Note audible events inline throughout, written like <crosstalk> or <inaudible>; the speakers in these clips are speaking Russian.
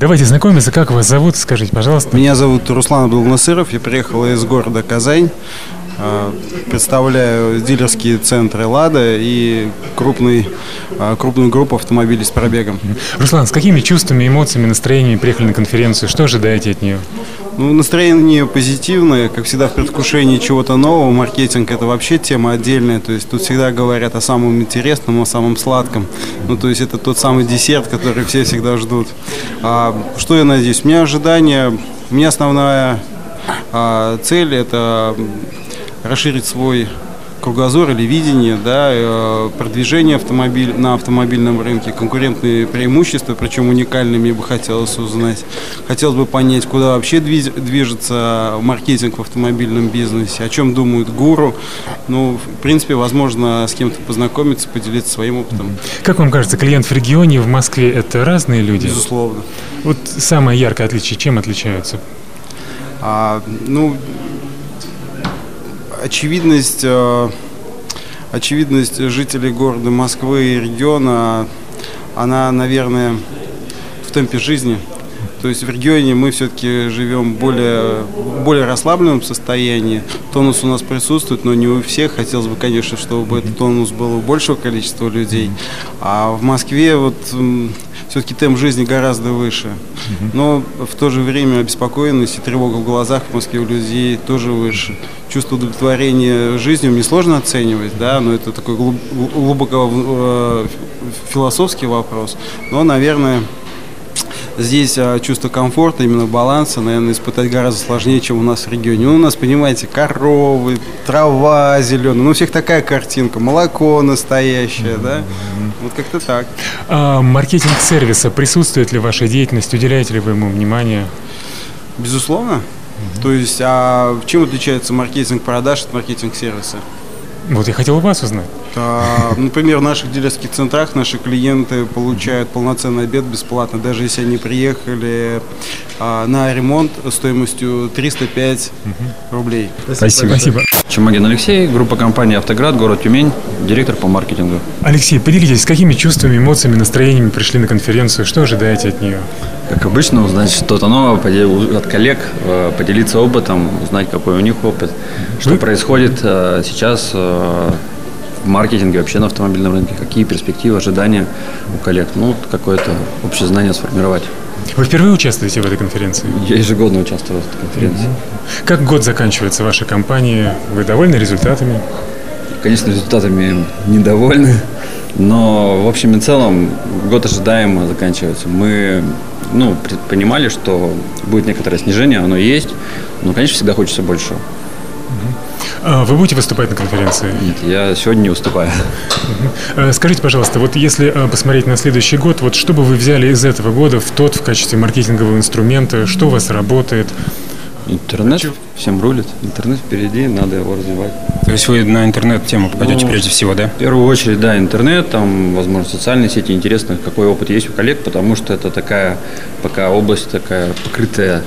Давайте знакомиться, как вас зовут, скажите, пожалуйста. Меня зовут Руслан Абдулнасыров, я приехал из города Казань. А, представляю дилерские центры «Лада» и крупный, а, крупную группу автомобилей с пробегом. Руслан, с какими чувствами, эмоциями, настроениями приехали на конференцию? Что ожидаете от нее? Ну, настроение позитивное, как всегда в предвкушении чего-то нового. Маркетинг – это вообще тема отдельная, то есть тут всегда говорят о самом интересном, о самом сладком. Ну, то есть это тот самый десерт, который все всегда ждут. А, что я надеюсь? У меня ожидания, у меня основная а, цель – это расширить свой кругозор или видение, да, э, продвижение автомобиль, на автомобильном рынке, конкурентные преимущества, причем уникальные, мне бы хотелось узнать. Хотелось бы понять, куда вообще движется маркетинг в автомобильном бизнесе, о чем думают гуру. Ну, в принципе, возможно, с кем-то познакомиться, поделиться своим опытом. Как вам кажется, клиент в регионе, в Москве – это разные люди? Безусловно. Вот самое яркое отличие, чем отличаются? А, ну, очевидность, э, очевидность жителей города Москвы и региона, она, наверное, в темпе жизни. То есть в регионе мы все-таки живем более, более расслабленном состоянии. Тонус у нас присутствует, но не у всех. Хотелось бы, конечно, чтобы этот тонус был у большего количества людей. А в Москве вот все-таки темп жизни гораздо выше. Но в то же время обеспокоенность и тревога в глазах в Москве у людей тоже выше. Чувство удовлетворения жизнью мне сложно оценивать, да, но это такой глубоко э, философский вопрос. Но, наверное, здесь а, чувство комфорта, именно баланса, наверное, испытать гораздо сложнее, чем у нас в регионе. Ну, у нас, понимаете, коровы, трава зеленая, ну, у всех такая картинка, молоко настоящее, да, вот как-то так. А, маркетинг сервиса присутствует ли в вашей деятельности, уделяете ли вы ему внимание? Безусловно. mm То есть, а чем отличается маркетинг продаж от маркетинг сервиса? Вот я хотел у вас узнать. А, например, в наших дилерских центрах наши клиенты получают полноценный обед бесплатно, даже если они приехали а, на ремонт стоимостью 305 рублей. Спасибо. Спасибо. Чумагин Алексей, группа компании «Автоград», город Тюмень, директор по маркетингу. Алексей, поделитесь, с какими чувствами, эмоциями, настроениями пришли на конференцию? Что ожидаете от нее? Как обычно, узнать что-то новое от коллег, э, поделиться опытом, узнать, какой у них опыт, что Вы... происходит э, сейчас э, в маркетинге, вообще на автомобильном рынке, какие перспективы, ожидания у коллег. Ну, какое-то общее знание сформировать. Вы впервые участвуете в этой конференции? Я ежегодно участвую в этой конференции. Как год заканчивается ваша компания? Вы довольны результатами? Конечно, результатами недовольны, но в общем и целом год ожидаемо заканчивается. Мы ну, понимали, что будет некоторое снижение, оно есть, но, конечно, всегда хочется больше. Вы будете выступать на конференции? Нет, я сегодня не выступаю. Э, скажите, пожалуйста, вот если э, посмотреть на следующий год, вот что бы вы взяли из этого года в тот в качестве маркетингового инструмента, что у вас работает? Интернет всем рулит. Интернет впереди, надо его развивать. То есть вы на интернет-тему попадете ну, прежде всего, да? В первую очередь, да, интернет, там, возможно, социальные сети. Интересно, какой опыт есть у коллег, потому что это такая пока область такая покрытая,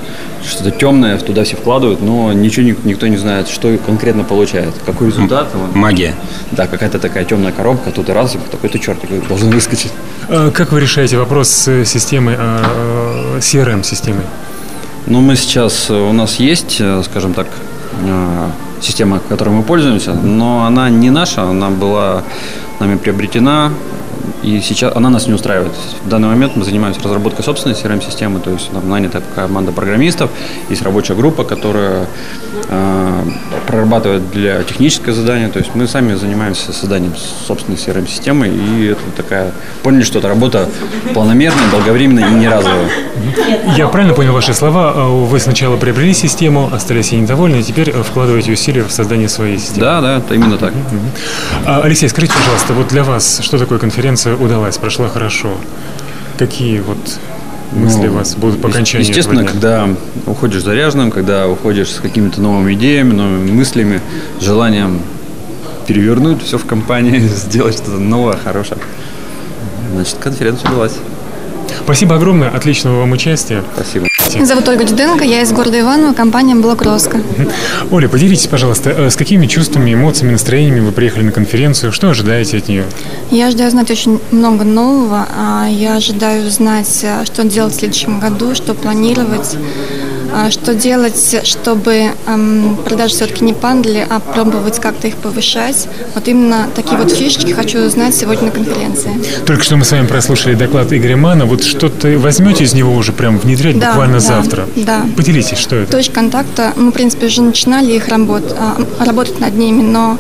что-то темное, туда все вкладывают, но ничего никто не знает, что конкретно получает, какой результат. Магия. Да, какая-то такая темная коробка, тут и раз, такой-то чертик должен выскочить. А как вы решаете вопрос с системой, а, CRM-системой? Ну, мы сейчас, э, у нас есть, э, скажем так, э, система, которой мы пользуемся, но она не наша, она была нами приобретена и сейчас она нас не устраивает. В данный момент мы занимаемся разработкой собственной CRM-системы, то есть нам нанята команда программистов, есть рабочая группа, которая э, прорабатывает для техническое задание, то есть мы сами занимаемся созданием собственной CRM-системы, и это такая, поняли, что это работа планомерная, долговременная и не разовая. Я правильно понял ваши слова? А вы сначала приобрели систему, остались ей недовольны, и теперь вкладываете усилия в создание своей системы? Да, да, это именно так. Алексей, скажите, пожалуйста, вот для вас что такое конференция удалась, прошла хорошо. Какие вот мысли ну, у вас будут по окончании Естественно, когда уходишь заряженным, когда уходишь с какими-то новыми идеями, новыми мыслями, желанием перевернуть все в компании, <laughs> сделать что-то новое, хорошее. Значит, конференция удалась. Спасибо огромное, отличного вам участия. Спасибо. Здравствуйте. Меня зовут Ольга Дюденко, я из города Иваново, компания «Блок Роско». Оля, поделитесь, пожалуйста, э, с какими чувствами, эмоциями, настроениями вы приехали на конференцию? Что ожидаете от нее? Я ожидаю знать очень много нового. А Я ожидаю знать, э, что делать в следующем году, что планировать, что делать, чтобы эм, продажи все-таки не падали, а пробовать как-то их повышать. Вот именно такие вот фишечки хочу узнать сегодня на конференции. Только что мы с вами прослушали доклад Игоря Мана. Вот что-то возьмете из него уже прям внедрять Да, буквально да, завтра? да. Поделитесь, что это? Точка контакта, мы, в принципе, уже начинали их работ, а, работать над ними, но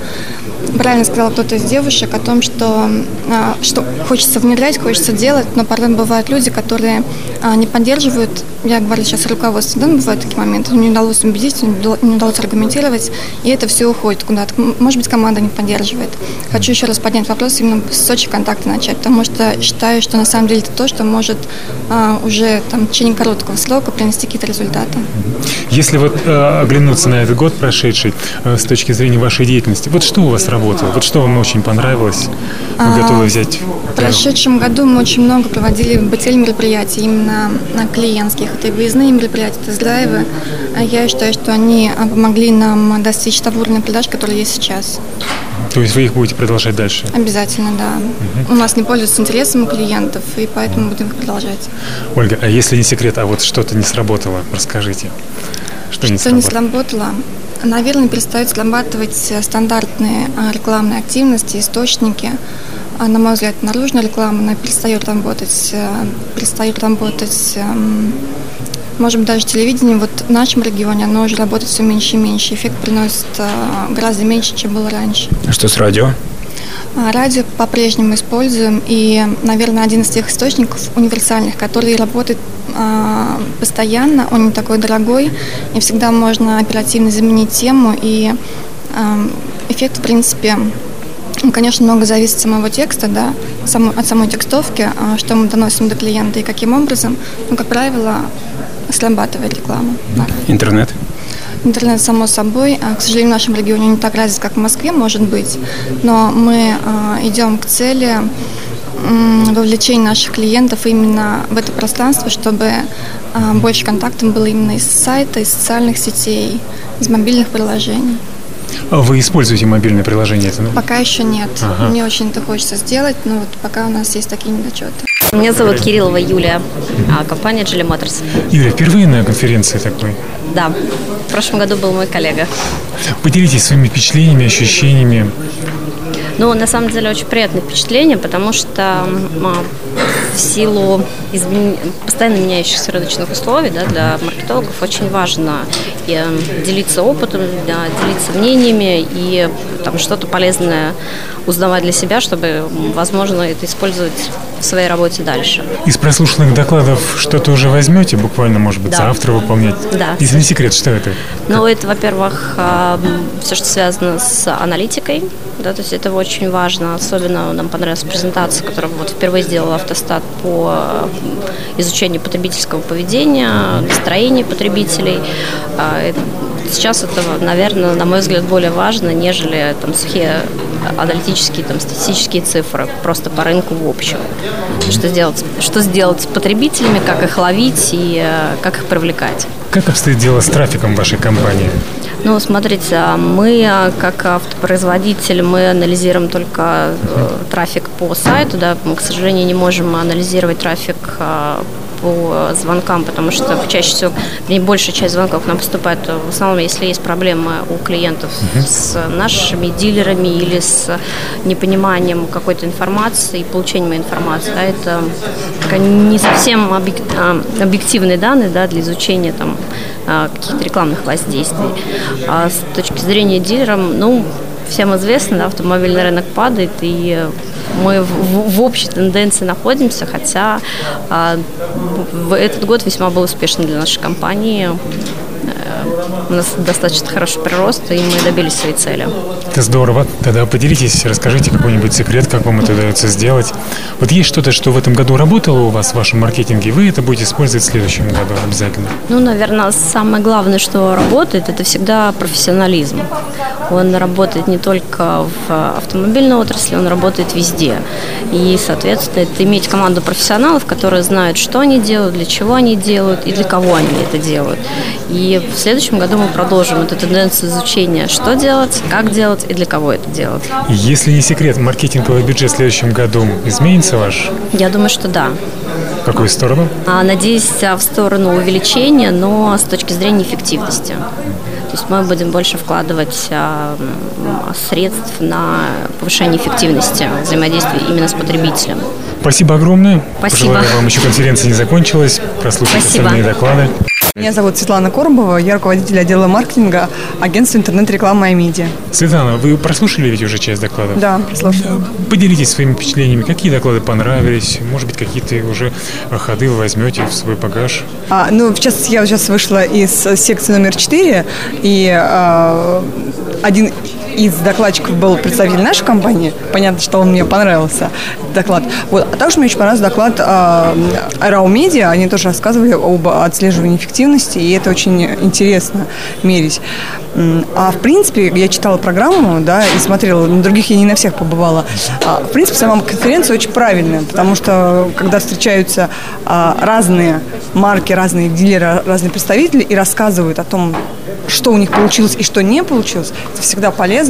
правильно сказал кто-то из девушек о том, что, а, что хочется внедрять, хочется делать, но порой бывают люди, которые а, не поддерживают, я говорю сейчас руководство, да, бывают такие моменты, не удалось убедить, не удалось- аргументировать, и это все уходит куда-то. Может быть, команда не поддерживает. Хочу еще раз поднять вопрос именно с Сочи контакта начать, потому что считаю, что на самом деле это то, что может а, уже там, в течение короткого срока принести какие-то результаты. Если вот э, оглянуться на этот год прошедший э, с точки зрения вашей деятельности, вот что у вас работало? Вот что вам очень понравилось? Вы А, готовы взять? В прошедшем году мы очень много проводили БТЛ мероприятий, именно на клиентских. Это и выездные мероприятия, тест-драйвы. А Я считаю, что они а, помогли нам достичь того уровня продаж, который есть сейчас. То есть вы их будете продолжать дальше? Обязательно, да. У нас не пользуются интересом у клиентов, и поэтому будем их продолжать. Ольга, а если не секрет, а вот что-то не сработало, расскажите. Что, не Что не сработало? сработало? Наверное, перестают срабатывать э, стандартные а, рекламные активности, источники. А, На мой взгляд, наружная реклама, она перестает работать, э, перестает работать, эм, может быть, даже телевидение вот в нашем регионе, оно уже работает все меньше и меньше. Эффект приносит э, гораздо меньше, чем было раньше. А что с радио? А Радио по-прежнему используем, и, наверное, один из тех источников универсальных, который работает а, постоянно, он не такой дорогой, и всегда можно оперативно заменить тему, и а, эффект, в принципе, ну, конечно, много зависит от самого текста, да, от самой текстовки, а, что мы доносим до клиента и каким образом, ну, как правило, срабатывает реклама. да. Интернет? Интернет, само собой, к сожалению, в нашем регионе не так развит, как в Москве, может быть, но мы идем к цели м, вовлечения наших клиентов именно в это пространство, чтобы а, больше контактов было именно из сайта, из социальных сетей, из мобильных приложений. А вы используете мобильное приложение? Это, ну? Пока еще нет. Ага. Мне очень это хочется сделать, но вот пока у нас есть такие недочеты. Меня зовут Кириллова Юлия, а компания Geely Motors. Юля, впервые на конференции такой. Да, в прошлом году был мой коллега. Поделитесь своими впечатлениями, ощущениями. Ну, на самом деле, очень приятное впечатление, потому что а, в силу измен- постоянно меняющихся рыночных условий да, для маркетологов очень важно и, э, делиться опытом, да, делиться мнениями и там, что-то полезное узнавать для себя, чтобы, возможно, это использовать в своей работе дальше. Из прослушанных докладов что-то уже возьмете, буквально, может быть, Да. завтра выполнять? Да. Если не секрет, что это? Ну, это, во-первых, все, что связано с аналитикой, да, то есть это очень важно, особенно нам понравилась презентация, которую вот впервые сделал Автостат по э, изучению потребительского поведения, настроения потребителей. А, это- Сейчас это, наверное, на мой взгляд, более важно, нежели там сухие аналитические, там, статистические цифры просто по рынку в общем. Что сделать, что сделать с потребителями, как их ловить и э, как их привлекать. Как обстоит дело с трафиком вашей компании? Ну, смотрите, а мы а, как автопроизводитель, мы анализируем только э, трафик по сайту, да, мы, к сожалению, не можем анализировать трафик а, по звонкам, потому что чаще всего, большая часть звонков к нам поступает э, в основном, если есть проблемы у клиентов с нашими дилерами или с непониманием какой-то информации и получением информации. Да, это не совсем а, объективные данные да, для изучения там, а, каких-то рекламных воздействий. А с точки зрения дилера, ну, всем известно, да, автомобильный рынок падает, и мы в, в- общей тенденции находимся, хотя а, в- этот год весьма был успешным для нашей компании. У нас достаточно хороший прирост, и мы добились своей цели. Это здорово. Тогда поделитесь, расскажите какой-нибудь секрет, как вам это удается сделать. Вот есть что-то, что в этом году работало у вас в вашем маркетинге, вы это будете использовать в следующем году обязательно? Ну, наверное, самое главное, что работает, это всегда профессионализм. Он работает не только в автомобильной отрасли, он работает везде. И, соответственно, это иметь команду профессионалов, которые знают, что они делают, для чего они делают и для кого они это делают. И в следующем году мы продолжим эту тенденцию изучения, что делать, как делать и для кого это делать. Если не секрет, маркетинговый бюджет в следующем году изменится ваш? Я думаю, что да. В какую сторону? А, надеюсь, в сторону увеличения, но с точки зрения эффективности. То есть мы будем больше вкладывать а, средств на повышение эффективности взаимодействия именно с потребителем. Спасибо огромное. Спасибо. Пожелаю вам еще конференция не закончилась. Прослушайте Спасибо. остальные доклады. Меня зовут Светлана Коробова, я руководитель отдела маркетинга агентства интернет-рекламы iMedia. Светлана, вы прослушали ведь уже часть докладов? Да, прослушала. Поделитесь своими впечатлениями. Какие доклады понравились? Может быть, какие-то уже ходы вы возьмете в свой багаж? А, ну, в частности, я сейчас вышла из секции номер 4, и а, один из докладчиков был представитель нашей компании. Понятно, что он мне понравился, доклад. Вот. А также мне очень понравился доклад а, Рау Медиа. Они тоже рассказывали об отслеживании эффективности, и это очень интересно мерить. А в принципе, я читала программу, да, и смотрела, на других я не на всех побывала. А, в принципе, сама конференция очень правильная, потому что когда встречаются а, разные марки, разные дилеры, разные представители и рассказывают о том, что у них получилось и что не получилось, это всегда полезно.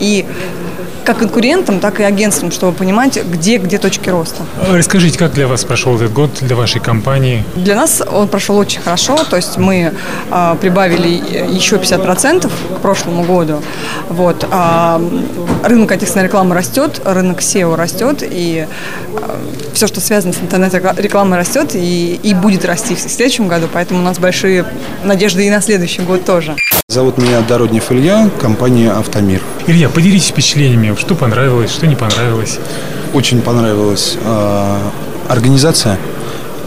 И как конкурентам, так и агентствам, чтобы понимать, где, где точки роста. А Расскажите, как для вас прошел этот год, для вашей компании? Для нас он прошел очень хорошо, то есть мы а, прибавили еще 50% к прошлому году. Вот, а, рынок отечественной рекламы растет, рынок SEO растет, и все, что связано с интернет-рекламой растет и, и будет расти в следующем году, поэтому у нас большие надежды и на следующий год тоже. Зовут меня Дороднев Илья, компания «Автомир». Илья, поделитесь впечатлениями, что понравилось, что не понравилось. Очень понравилась э, организация,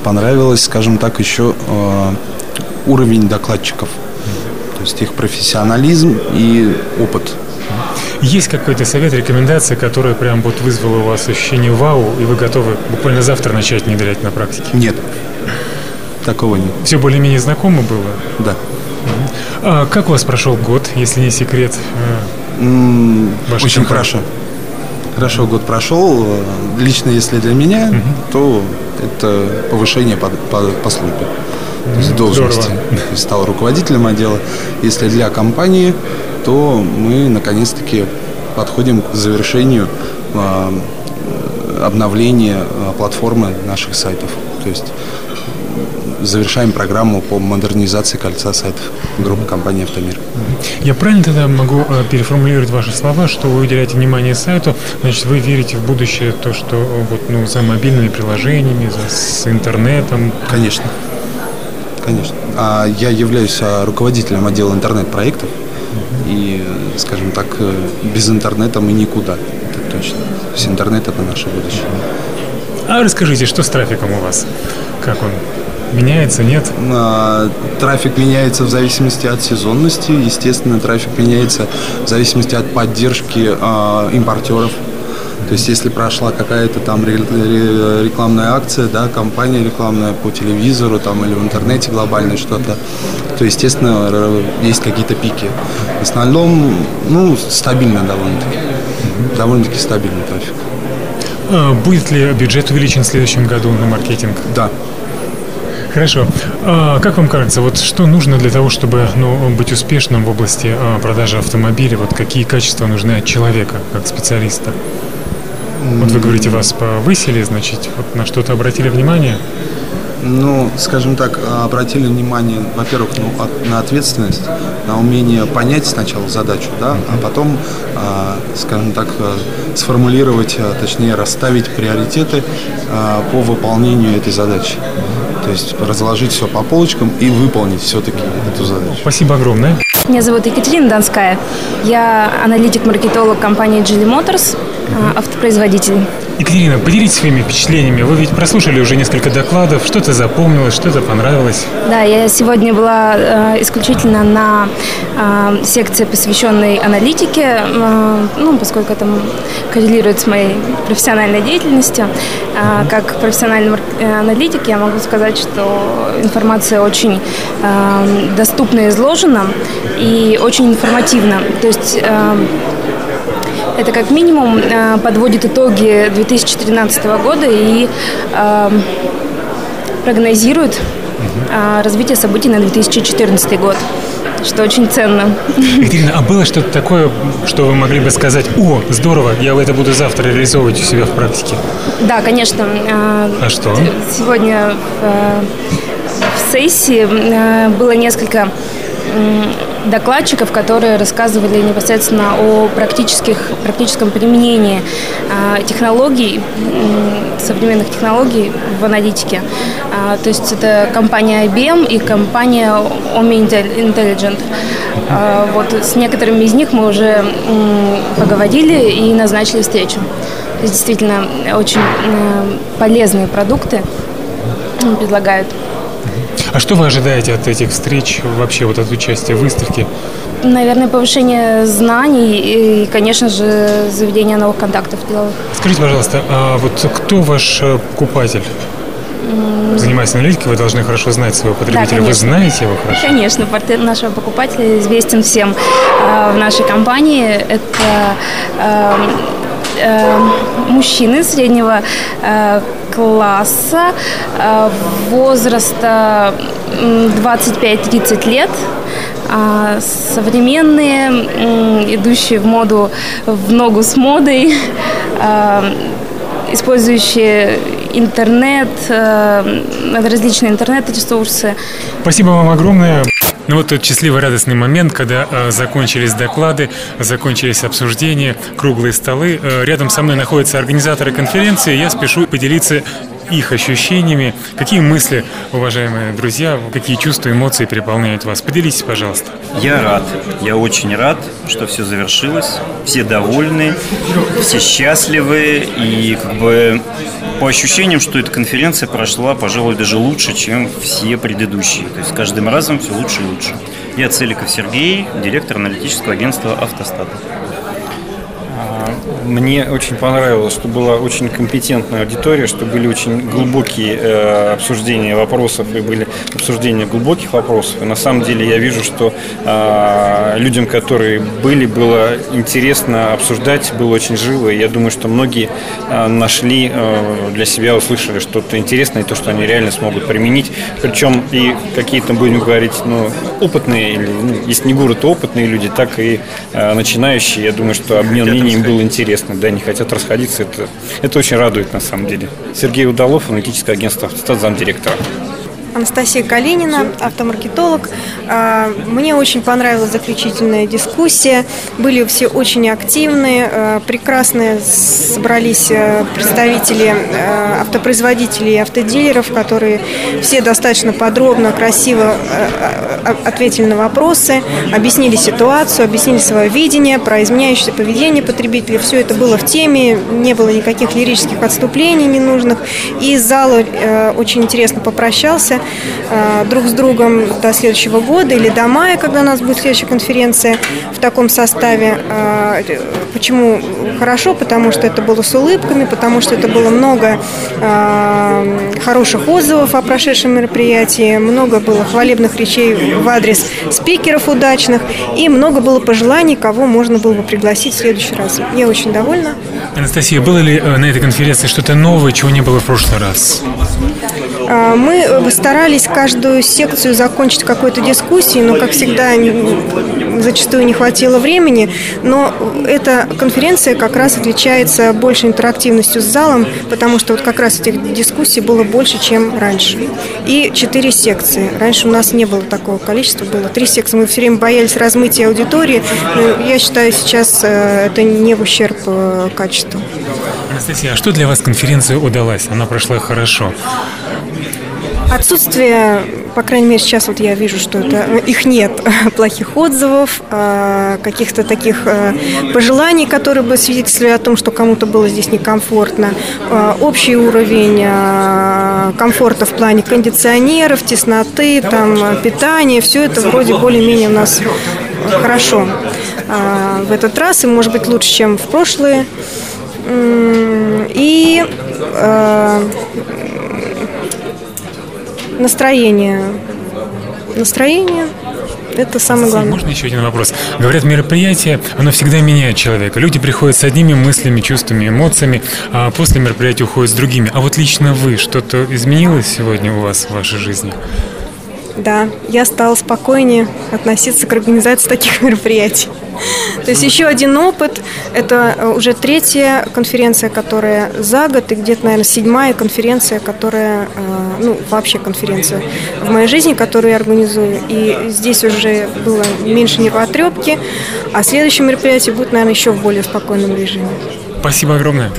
понравилось, скажем так, еще э, уровень докладчиков. То есть их профессионализм и опыт. Есть какой-то совет, рекомендация, которая прям вот вызвала у вас ощущение вау, и вы готовы буквально завтра начать внедрять на практике? Нет, такого нет. Все более-менее знакомо было? Да. А как у вас прошел год, если не секрет? Ваша Очень хорошо. Хорошо год прошел. Лично если для меня, то это повышение по, по, по службе. То есть должности. здорово. Стал руководителем отдела. Если для компании, то мы наконец-таки подходим к завершению а, обновления а, платформы наших сайтов. То есть завершаем программу по модернизации кольца сайтов группы компании «Автомир». Я правильно тогда могу э, переформулировать ваши слова, что вы уделяете внимание сайту, значит, вы верите в будущее, то, что э, вот, ну, за мобильными приложениями, за, с интернетом. Конечно. Конечно. А я являюсь а, руководителем отдела интернет-проектов. И, э, скажем так, э, без интернета мы никуда. Это точно. То есть интернет это наше будущее. А расскажите, что с трафиком у вас? Как он? Меняется, нет? А, Трафик меняется в зависимости от сезонности. Естественно, трафик меняется в зависимости от поддержки а, импортеров. То есть, если прошла какая-то там ре- ре- рекламная акция, да, кампания рекламная по телевизору там, или в интернете глобально что-то, то, естественно, есть какие-то пики. В основном, ну, стабильно довольно-таки. Довольно-таки стабильный трафик. А, будет ли бюджет увеличен в следующем году на маркетинг? Да. Хорошо. А как вам кажется, вот что нужно для того, чтобы ну, быть успешным в области а, продажи автомобиля? Вот какие качества нужны от человека, как специалиста? Вот вы говорите, вас повысили, значит, вот на что-то обратили внимание? Ну, скажем так, обратили внимание, во-первых, ну, от- на ответственность, на умение понять сначала задачу, да, а потом, а, скажем так, а, сформулировать, а, точнее, расставить приоритеты а, по выполнению этой задачи. То есть разложить все по полочкам и выполнить все-таки эту задачу. Спасибо огромное. Меня зовут Екатерина Донская. Я аналитик-маркетолог компании Geely Motors, а, автопроизводитель. Екатерина, поделитесь своими впечатлениями. Вы ведь прослушали уже несколько докладов. Что-то запомнилось, что-то понравилось? Да, я сегодня была э, исключительно на э, секции, посвященной аналитике, э, ну, поскольку это коррелирует с моей профессиональной деятельностью. Э, как профессиональный э, аналитик я могу сказать, что информация очень э, доступно изложена и очень информативна. То есть э, это как минимум э, подводит итоги 2013 года и э, прогнозирует э, развитие событий на 2014 год что очень ценно. Екатерина, а было что-то такое, что вы могли бы сказать, о, здорово, я это буду завтра реализовывать у себя в практике? Да, конечно. А что? Сегодня в, в сессии было несколько докладчиков, которые рассказывали непосредственно о практических, практическом применении э, технологий, современных технологий в аналитике. Э, то есть это компания IBM и компания OMI Intelligent. Э, вот с некоторыми из них мы уже поговорили и назначили встречу. То действительно очень э, полезные продукты предлагают. А что вы ожидаете от этих встреч, вообще вот от участия в выставке? Наверное, повышение знаний и, конечно же, заведение новых контактов деловых. Скажите, пожалуйста, а вот кто ваш э, покупатель? Занимаясь аналитикой, вы должны хорошо знать своего потребителя. Да, вы знаете его хорошо? Конечно, портрет нашего покупателя известен всем а, в нашей компании. Это эм, э, мужчины среднего э, класса, э, возраста 25-30 лет, э, современные, э, идущие в моду, в ногу с модой, э, использующие интернет, э, различные интернет-ресурсы. Спасибо вам огромное. Ну вот тот счастливый радостный момент, когда э, закончились доклады, закончились обсуждения, круглые столы. Э, рядом со мной находятся организаторы конференции. Я спешу поделиться их ощущениями. Какие мысли, уважаемые друзья, какие чувства, эмоции переполняют вас? Поделитесь, пожалуйста. Я рад. Я очень рад, что все завершилось. Все довольны, все счастливы. И как бы по ощущениям, что эта конференция прошла, пожалуй, даже лучше, чем все предыдущие. То есть с каждым разом все лучше и лучше. Я Целиков Сергей, директор аналитического агентства «Автостат». Мне очень понравилось, что была очень компетентная аудитория, что были очень глубокие э, обсуждения вопросов и были обсуждения глубоких вопросов. И на самом деле я вижу, что э, людям, которые были, было интересно обсуждать, было очень живо. И я думаю, что многие э, нашли э, для себя, услышали что-то интересное, и то, что они реально смогут применить. Причем и какие-то, будем говорить, ну, опытные, или, ну, если не гуру, то опытные люди, так и э, начинающие. Я думаю, что обмен мнением был интересен интересно, да, не хотят расходиться. Это, это очень радует на самом деле. Сергей Удалов, аналитическое агентство «Автостат», замдиректора. Анастасия Калинина, автомаркетолог. А, мне очень понравилась заключительная дискуссия. Были все очень активные, а, прекрасные собрались а, представители автопроизводителей и автодилеров, которые все достаточно подробно, красиво ответили на вопросы, объяснили ситуацию, объяснили свое видение про изменяющееся поведение потребителей. Все это было в теме, не было никаких лирических отступлений ненужных. И зал очень интересно попрощался э, друг с другом до следующего года или до мая, когда у нас будет следующая конференция в таком составе. Э, почему хорошо? Потому что это было с улыбками, потому что это было много э, хороших отзывов о прошедшем мероприятии, много было хвалебных речей в адрес спикеров удачных и много было пожеланий, кого можно было бы пригласить в следующий раз. Я очень довольна. Анастасия, было ли на этой конференции что-то новое, чего не было в прошлый раз? А, мы э, старались каждую секцию закончить какой-то дискуссией, но, как всегда, зачастую не хватило времени. Но эта конференция как раз отличается больше интерактивностью с залом, потому что вот как раз этих дискуссий было больше, чем раньше. И четыре секции. Раньше у нас не было такого количества, было три секции. Мы все время боялись размытия аудитории. Я считаю, сейчас э, это не в ущерб э, качеству. Анастасия, а что для вас конференция удалась? Она прошла хорошо. Отсутствие, по крайней мере, сейчас вот я вижу, что это их нет, <laughs> плохих отзывов, а, каких-то таких а, пожеланий, которые бы свидетельствовали о том, что кому-то было здесь некомфортно. Общий уровень комфорта в плане кондиционеров, тесноты, там, питания, все это вроде более-менее у нас хорошо в этот раз, и может быть лучше, чем в прошлые. И Настроение. Настроение это самое главное. Можно еще один вопрос? Говорят, мероприятие, оно всегда меняет человека. Люди приходят с одними мыслями, чувствами, эмоциями, а после мероприятия уходят с другими. А вот лично вы, что-то изменилось сегодня у вас в вашей жизни? Да, я стала спокойнее относиться к организации таких <laughs> мероприятий. То есть еще один опыт, это э, уже третья конференция, которая за год, и где-то, наверное, седьмая конференция, которая, э, ну, вообще конференция в моей жизни, которую я организую. И здесь уже было меньше нервотрепки, а следующее мероприятие будет, наверное, еще в более спокойном режиме. Спасибо огромное.